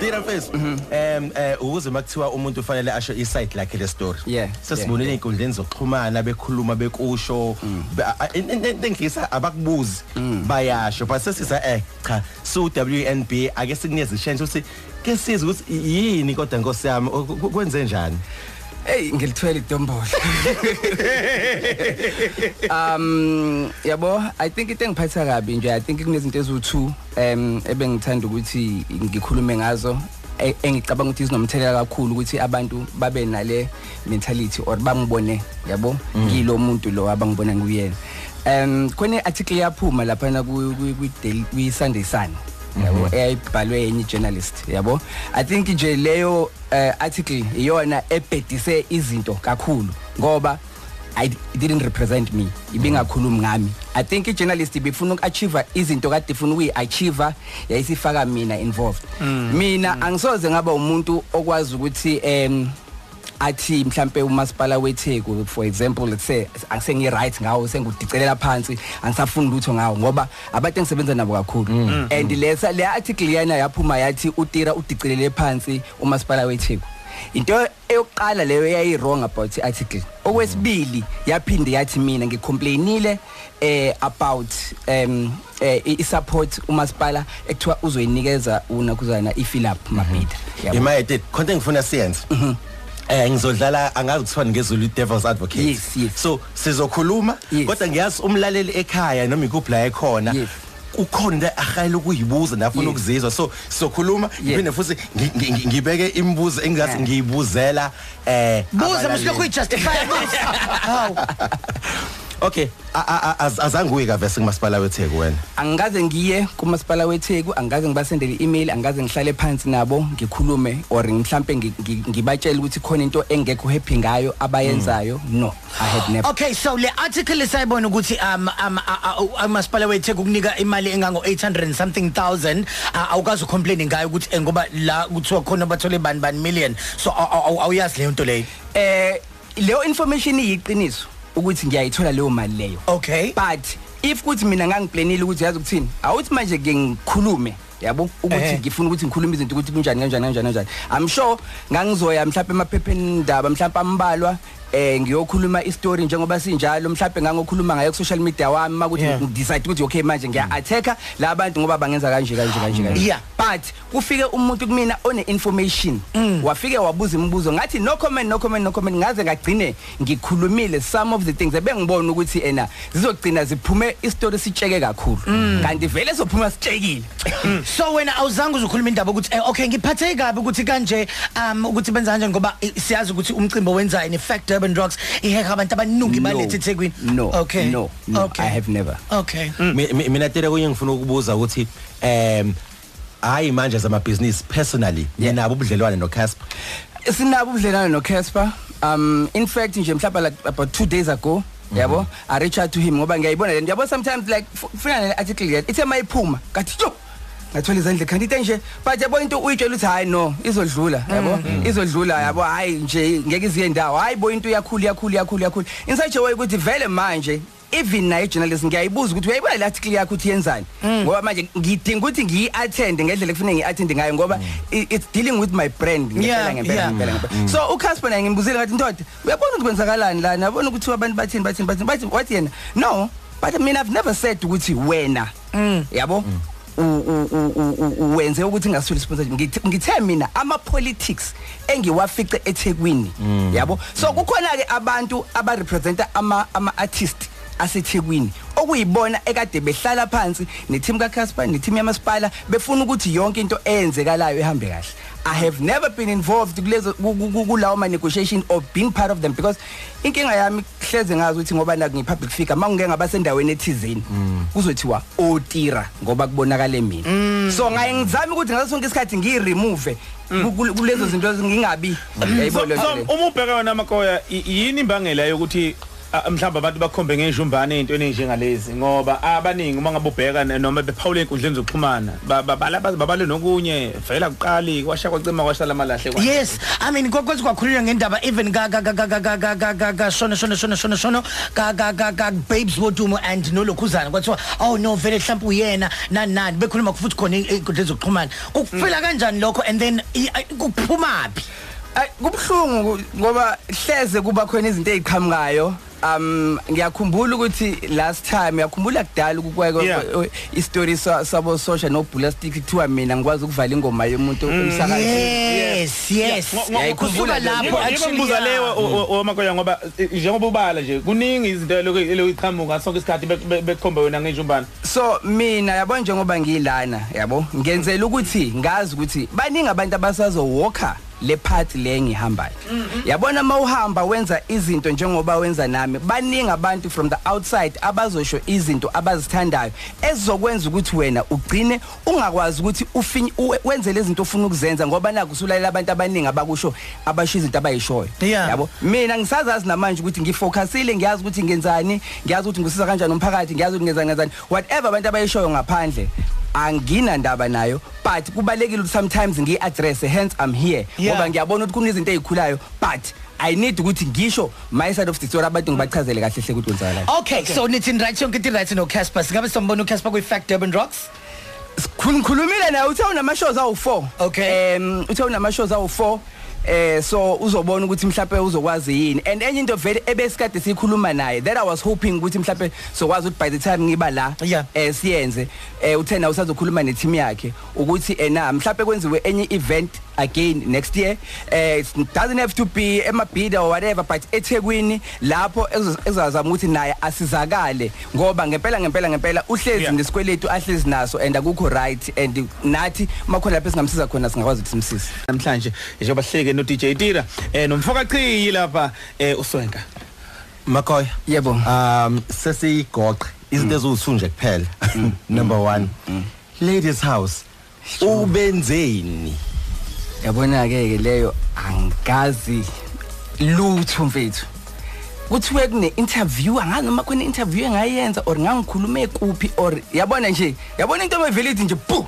Dira Face em eh ukuze makuthiwa umuntu ufanele asho iside lakhe le story Yeah, sesibonile inkundleni zokuxhumana bekhuluma bekusho be- a- a- into into engisa abakubuzi bayasho but sesisa eh cha su WNB ake sikunikeze chance ukuthi ke size ukuthi yini kodwa inkosi yami? O- ku- kwenze njani? Hey ngilithwele idombolo. um yabo I think into engiphatha kabi nje I think kunezinto eziwu2 um ebengithanda ukuthi ngikhulume ngazo e- engicabanga ukuthi zinomthelela kakhulu ukuthi abantu babe nale mentality or bangibone yabo? Ngilo muntu lo abangibona nguyena um khona article yaphuma lapha na ku ku daily kwi Sunday Sun. Yabo eyayibhalwe enye journalist yabo i think nje leyo uh, article iyona ebhedise izinto kakhulu ngoba I it didn't represent me ibingakhulumi ngami. I think i journalist ibifuna ukuachieve izinto kade ifuna ukuyiachieve yayisifaka mina involved. Mina angisoze ngaba umuntu okwazi ukuthi em athi mhlambe umasipala weTheku for example let's say angisengi right ngawo sengudicelela phansi angisafuni lutho ngawo ngoba abantu engisebenza nabo kakhulu. And lesa le article yana yaphuma yathi utira udicelele phansi umasipala weTheku into eyokuqala leyo yayi wrong about i article. Okwesibili yaphinde yathi mina ngicomplainile eh about um eh i support umasipala ekuthiwa uzoyinikeza unakuzana iFilap Mabhida. Yabo. Imayete konke ngifuna siyenze. Eh ngizodlala angazi kuthiwa ngezulu devil's advocate. Yes, yes. So sizokhuluma Yes. kodwa ngiyazi umlaleli ekhaya noma ikuphi la ekhona. Yes. ukhona into ahayile ukuyibuza nafuna Yes. ukuzizwa so sizokhuluma ngiphinde futhi ngi- ngi- ngi- ngibeke imibuzo engathi Yeah. ngiyibuzela eh buza abalaleli. mhlokhu uyijustify hawu Okay. Azange uye kavese kumasipala weTheku wena? Angikaze ngiye kumasipala weTheku angikaze ngibasendele i-email angikaze ngihlale phansi nabo ngikhulume or mhlambe ngi- ngi- ngibatshele ukuthi khona into engekho happy ngayo abayenzayo? No i had never. Okay so le article sayibona ukuthi um um amasipala wethe ukunika imali engango 800 and something thousand awukazi ucomplain ngayo ukuthi eh, ngoba la kuthiwa khona bathole bani bani million. So aw- aw- awuyazi leyo nto leyo? Eh leyo information iyiqiniso. Ukuthi ngiyayithola leyo mali leyo. Okay. But if kuthi mina ngangiplanile ukuthi yazi ukuthini awuthi manje ke ngikhulume yabo? Ukuthi Ehhe. ngifuna ukuthi ngikhulume izinto ukuthi kunjani kanjani kanjani kanjani. I'm sure ngangizoya mhlawumbe emaphepheni ndaba mhlawumbe ambalwa eh ngiyokhuluma istory njengoba sinjalo mhlawumbe ngangokhuluma ngayo ku social media wami makuthi Yeah. ngidecide ukuthi okay manje ngiya attacker labantu ngoba bangenza kanje kanje kanje kanje. Yeah. but kufike umuntu kumina one information wafike wabuza imibuzo ngathi no comment no comment no comment. Ngaze ngagcine ngikhulumile some of the things ebengibona ukuthi ena zizogcina ziphume istory sitsheke kakhulu. Kanti vele sophuma sitshekile. So wena awuzange uzukhuluma indaba ukuthi eh, okay ngiphatheke kabi ukuthi kanje um ukuthi benza kanjani ngoba eh, siyazi ukuthi umcimbi wenza in effect urban drugs iheka abantu abaningi balethe eThekwini no. Okay. No. No. Okay. I have never. Okay. Mi- mi- mina tere kunye ngifuna ukubuza ukuthi em hayi manje zamabhizinisi personally Yeah. nginabo ubudlelwane no Casper sinabo ubudlelana no Casper um in fact nje mhlawumbe like about 2 days ago yabo i reach out to him ngoba ngiyayibona le nto. Yabo sometimes like funa le article yet ithe mayiphuma kathi yo ngathola izandla kanti into nje but yabo into uyitshela ukuthi hayi no izodlula yabo? Izodlula yabo? Hayi nje ngeke iziye ndawo. Hayi bo into yakhulu yakhulu yakhulu yakhulu insaje way ukuthi vele manje even naye journalist ngiyayibuza ukuthi uyayibona le article yakho ukuthi yenzani? Ngoba manje ngidinga ukuthi ngiyi-attend ngendlela ekufanele ngiyi-attend ngayo ngoba i- it's dealing with my brand. Ngempela Yeah, ngempela yeah. ngempela. Ngempela so uCasper naye ngimbuzile ngathi ndoda uyabona ukuthi kwenzakalani la nabona ukuthi abantu bathini bathini bathini bathi wathi yena no but I mean I've never said ukuthi wena. Yabo? U- u- u- u- u- wenze ukuthi ngasitholi sponsorship Ngithe- ngithe mina ama politics engiwafice eThekwini yabo? So kukhona ke abantu aba representa ama ama artists aseThekwini. Okuyibona ekade behlala phansi neteam kaCasper neteam yamasipala befuna ukuthi yonke into eyenzekalayo ihambe kahle. I have never been involved kulezo ku- ku- ku- kulawo ma negotiation or being part of them because inkinga yami hleze ngazi ukuthi ngoba naku ngi public figure mangike ngabasendaweni ethizeni kuzothiwa otira ngoba kubonakala mina. So ngaye ngizama ukuthi ngaso sonke isikhathi ngiyiremove ku- ku- kulezo zinto ngingabi so yayibona so uma ubheka wena makoya i- yini imbangela yokuthi ah, mhlawumbe abantu bakhombe ngejumbane ezintweni ezinjengalezi ngoba abaningi uma ngabe ubheka n- noma bephawula einkundleni zokuxhumana ba- babala baze babale nokunye vela kuqali kwasha kwacima kwashala amalahle kwa- Yes, I mean kwakwethu kwakhulunywa ngendaba even ka ka ka ka ka ka ka ka ka ka shona shona shona shona shona ka ka ka ka babes wodumo and nolokhuzana kwathiwa oh no vele mhlawumbe uyena nani nani bekhuluma futhi khona einkundleni zokuxhumana ukufela kanjani lokho and then i- i- kuphuma phi Ay kubhlungu ngoba hleze kuba khona izinto eziqhamukayo um ngiyakhumbula ukuthi last time ngiyakhumbula kudala ukukweka Yeah. istory sa- sabo social no ballistic kuthiwa mina ngikwazi ukuvala ingoma yomuntu emsakazweni yes yes Ngo- ngo- yayikhumbula Yibo- lapho yibo actually ngibuza yeah. leyo omakoya ngoba eh, njengoba ubala nje kuningi izinto lokho eloyiqhamuka sonke isikhathi bek- bek- bekhomba wena ngejumbane so mina yabo njengoba ngilana yabo ngenzela ukuthi ngazi ukuthi baningi abantu abasazowalker le party le engihambayo. Yabona mawuhamba wenza izinto njengoba wenza nami baningi abantu from the outside abazosho izinto abazithandayo ezizokwenza ukuthi wena ugcine ungakwazi ukuthi ufinye uwe- wenze lezi zinto ofuna ukuzenza ngoba naku usulalela abantu abaningi abakusho abasho izinto abayishoyo. Yeah. yabo? Mina ngisazazi namanje ukuthi ngifocusile ngiyazi ukuthi ngenzani ngiyazi ukuthi ngisiza kanjani umphakathi ngiyazi ukuthi ngenzani ngenzani. Whatever abantu abayishoyo ngaphandle anginandaba nayo but kubalekile ukuthi sometimes ngiyi-address hence i'm here Yeah. ngoba ngiyabona ukuthi kunezinto ey'khulayo but i need ukuthi ngisho my side of the story abantu ngibachazele kahle hle ukuthi kwenzakalani Okay, so nithi right yonke into right no Casper. Singabe sombona uCasper kwi Fact Urban Rocks? ngikhulumile naye uthe unama-shows awu-four Okay. um uthe unama-shows awu-four eh so uzobona ukuthi mhlawumbe uzokwazi yini and enye into vele ebesikade siyikhuluma naye that i was hoping ukuthi mhlawumbe sokwazi ukuthi by the time ngiba la Yeah. eh siyenze eh uthe nawe usazokhuluma neteam yakhe ukuthi ena mhlawumbe kwenziwe enye event again next year eh it doesn't have to be emabhida or whatever but eThekwini lapho ezazama ukuthi naye asizakale ngoba ngempela ngempela ngempela uhlezi Yeah. nesikweletu ahlezi naso and akukho right and nathi makhona lapho singamsiza khona singakwazi ukuthi simsize namhlanje njengoba sihleke no DJ Tira eh nomfoka chiyi lapha eh uswenka Makoya. Yebo. Um sesigoqe izinto eziwuthunje kuphela. Number 1. Ladies house. Ubenzeni? Yabona ke ke leyo angazi lutho mfethu. Kuthiwe kune interview angazi noma khona interview engayenza or ngangikhulume kuphi or yabona nje yabona into evele ithi nje bu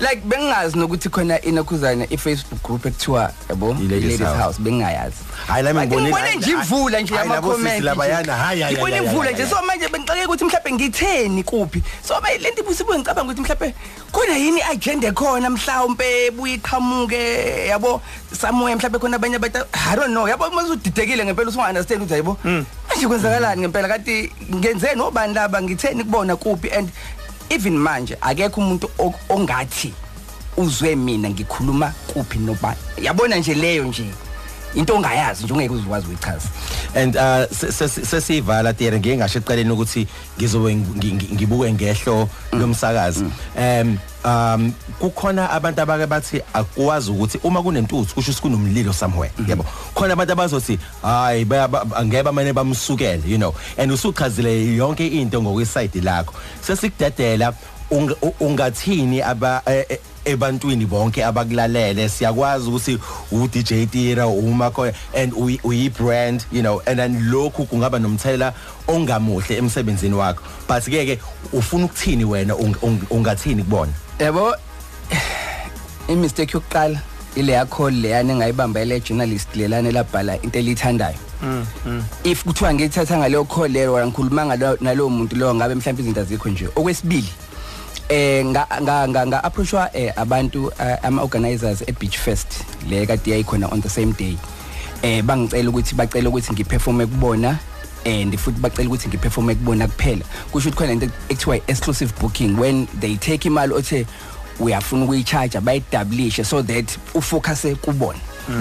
like bengazi nokuthi khona inakhuzana i-Facebook group ekuthiwa yabo i-Ladies House. bengayazi Hayi lami ngibone nje imvula nje yama-comment sisi labayana, hayi, hayi, ngibone imvula nje. so manje bengixake ukuthi mhlawumbe ngitheni kuphi? So ma le nto ibusibuye ngicabanga ukuthi mhlawumbe khona yini i-agenda ekhona mhlawumbe buye iqhamuke yabo? Somewhere mhlawumbe khona abanye abantu i don't know. Yabo mase udidekile ngempela usunga-understand ukuthi hayibo manje kwenzakalani ngempela? Kanti ngenzeni obani laba? Ngitheni kubona kuphi? And even manje akekho umuntu o- ongathi uzwe mina ngikhuluma kuphi nobani yabona nje leyo nje. Into ongayazi nje ungeke uzwazi uyichaza and uh se- se- sesivala tiyena ngeke ngasho eqaleni ukuthi ngizobe ngi- ngi- ngibuke ngehlo lomsakazi. Um um kukhona abantu abake bathi akwazi ukuthi uma kunentuthu kusho ukuthi kunomlilo somewhere yabo khona abantu abazothi hayi angeke bamane bamsukele you know? And usuchazile yonke into ngokweside lakho. Sesikudedela ungathini aba e- e- ebantwini bonke abakulalele. Siyakwazi ukuthi u DJ Tira uMakhoya and uyi uyi brand you know and then lokhu kungaba nomthelela ongamuhle emsebenzini wakho. But ke ke ufuna ukuthini wena ung- ung- ungathini kubona yabo imistake yokuqala ile yakho leyana engayibambela journalist lelana labhala into elithandayo if kuthiwa ngithatha ngaleyo call leyo or ngikhuluma ngalo nalowo muntu loyo ngabe mhlawumbe izinto azikho nje. Okwesibili eh nga nga nga, nga approachwa eh, abantu eh, ama organizers e Beach Fest le kade yayikhona on the same day. Eh bangicela ukuthi bacela ukuthi ngiperforme kubona and futhi bacela ukuthi ngiperforme kubona kuphela. Kusho ukuthi khona into ekuthiwa exclusive booking when they take imali othe uyafuna ukuyicharge bayidablishe so that ufocuse kubona.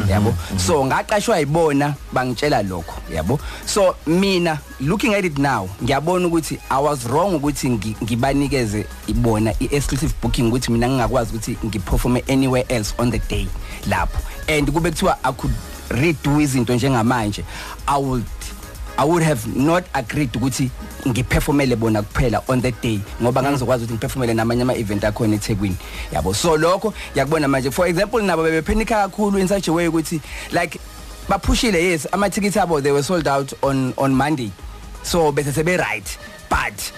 Yabo? So ngaqashwa yibona bangitshela lokho yabo? So mina looking at it now ngiyabona ukuthi i was wrong ukuthi ngi- ngibanikeze ibona i-exclusive booking ukuthi mina ngingakwazi ukuthi ngiperforme anywhere else on the day lapho. And kube kuthiwa i could redo izinto njengamanje. I would I would have not agreed ukuthi ngiperformele bona kuphela on that day ngoba ngangizokwazi ukuthi ngiperformele namanye ama event akhona eThekwini. Yabo so lokho yakubona manje. For example nabo bebephenika kakhulu in such a way ukuthi like baphushile yes ama tickets abo they were sold out on on Monday. So bese sebe right but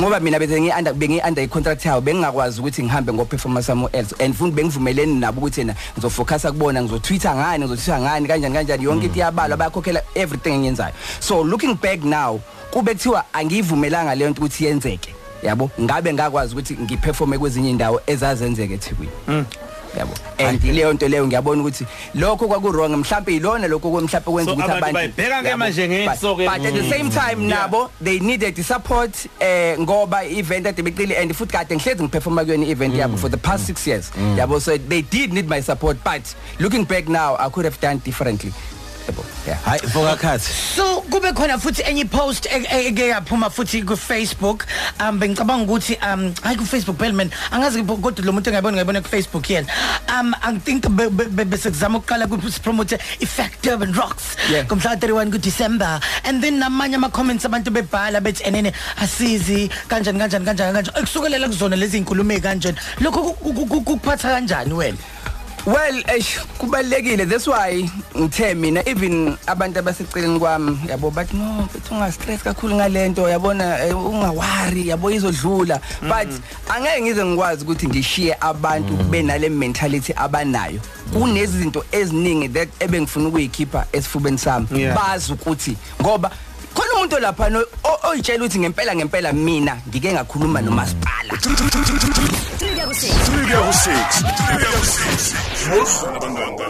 ngoba mina bese ngi under bengi under contract yawo bengingakwazi ukuthi ngihambe ngo performance samo else and futhi bengivumelene nabo ukuthi na ngizofocusa kubona ngizotweeta ngani ngizotweeta ngani kanjani kanjani yonke into iyabalwa bayakhokhela everything enyenzayo so looking back now kube kuthiwa angiyivumelanga leyo nto ukuthi yenzeke yabo? Ngabe ngakwazi ukuthi ngiperforme kwezinye indawo ezazenzeke eThekwini yabo and leyo nto leyo ngiyabona ukuthi lokho kwaku wrong mhlawumbe ilona lokho mhlawumbe kwenza So, ukuthi abantu abantu bayibheka ke yabo. manje But- ngeso-ke. but at the same time Yeah. nabo they needed the support eh ngoba event ade beqile and futhi kade ngihlezi ngiperforma kuyona event yabo for the past 6 years yabo so they did need my support but looking back now i could have done differently yabo yeah. Hayi vokakhathi so kube khona futhi enye post e- e- eke yaphuma futhi ku Facebook um bengicabanga ukuthi um hayi ku Facebook Bellman angazi bo- kodwa lo muntu engayibona ngayibona ku Facebook yena. Um i think be- be- be- bese kuzama ukuqala ku promote effective and rocks Yeah. ngomhla 31 ku December and then namanye ama comments abantu bebhala bethi enene asizi kanjani kanjani kanjani kanjani. Ekusukelela kuzona lezi inkulumo ekanjani lokho ku- ku- ku- kuphatha kanjani wena? Well eish kubalekile that's why ngithe mina even abantu abaseceleni kwami yabo bathi no bethi unga stress kakhulu ngalento. Yabona eh, ungawari yabo izodlula. But angeke ngize ngikwazi ukuthi ngishiye abantu benale mentality abanayo. Kunezinto eziningi that ebengifuna ukuyikhipha esifubeni sami. Yeah. bazi ukuthi ngoba khona umuntu lapha no- o- oyitshela ukuthi ngempela ngempela mina ngike ngakhuluma nomasipala. Six. Studio Six. Studio Six. Six.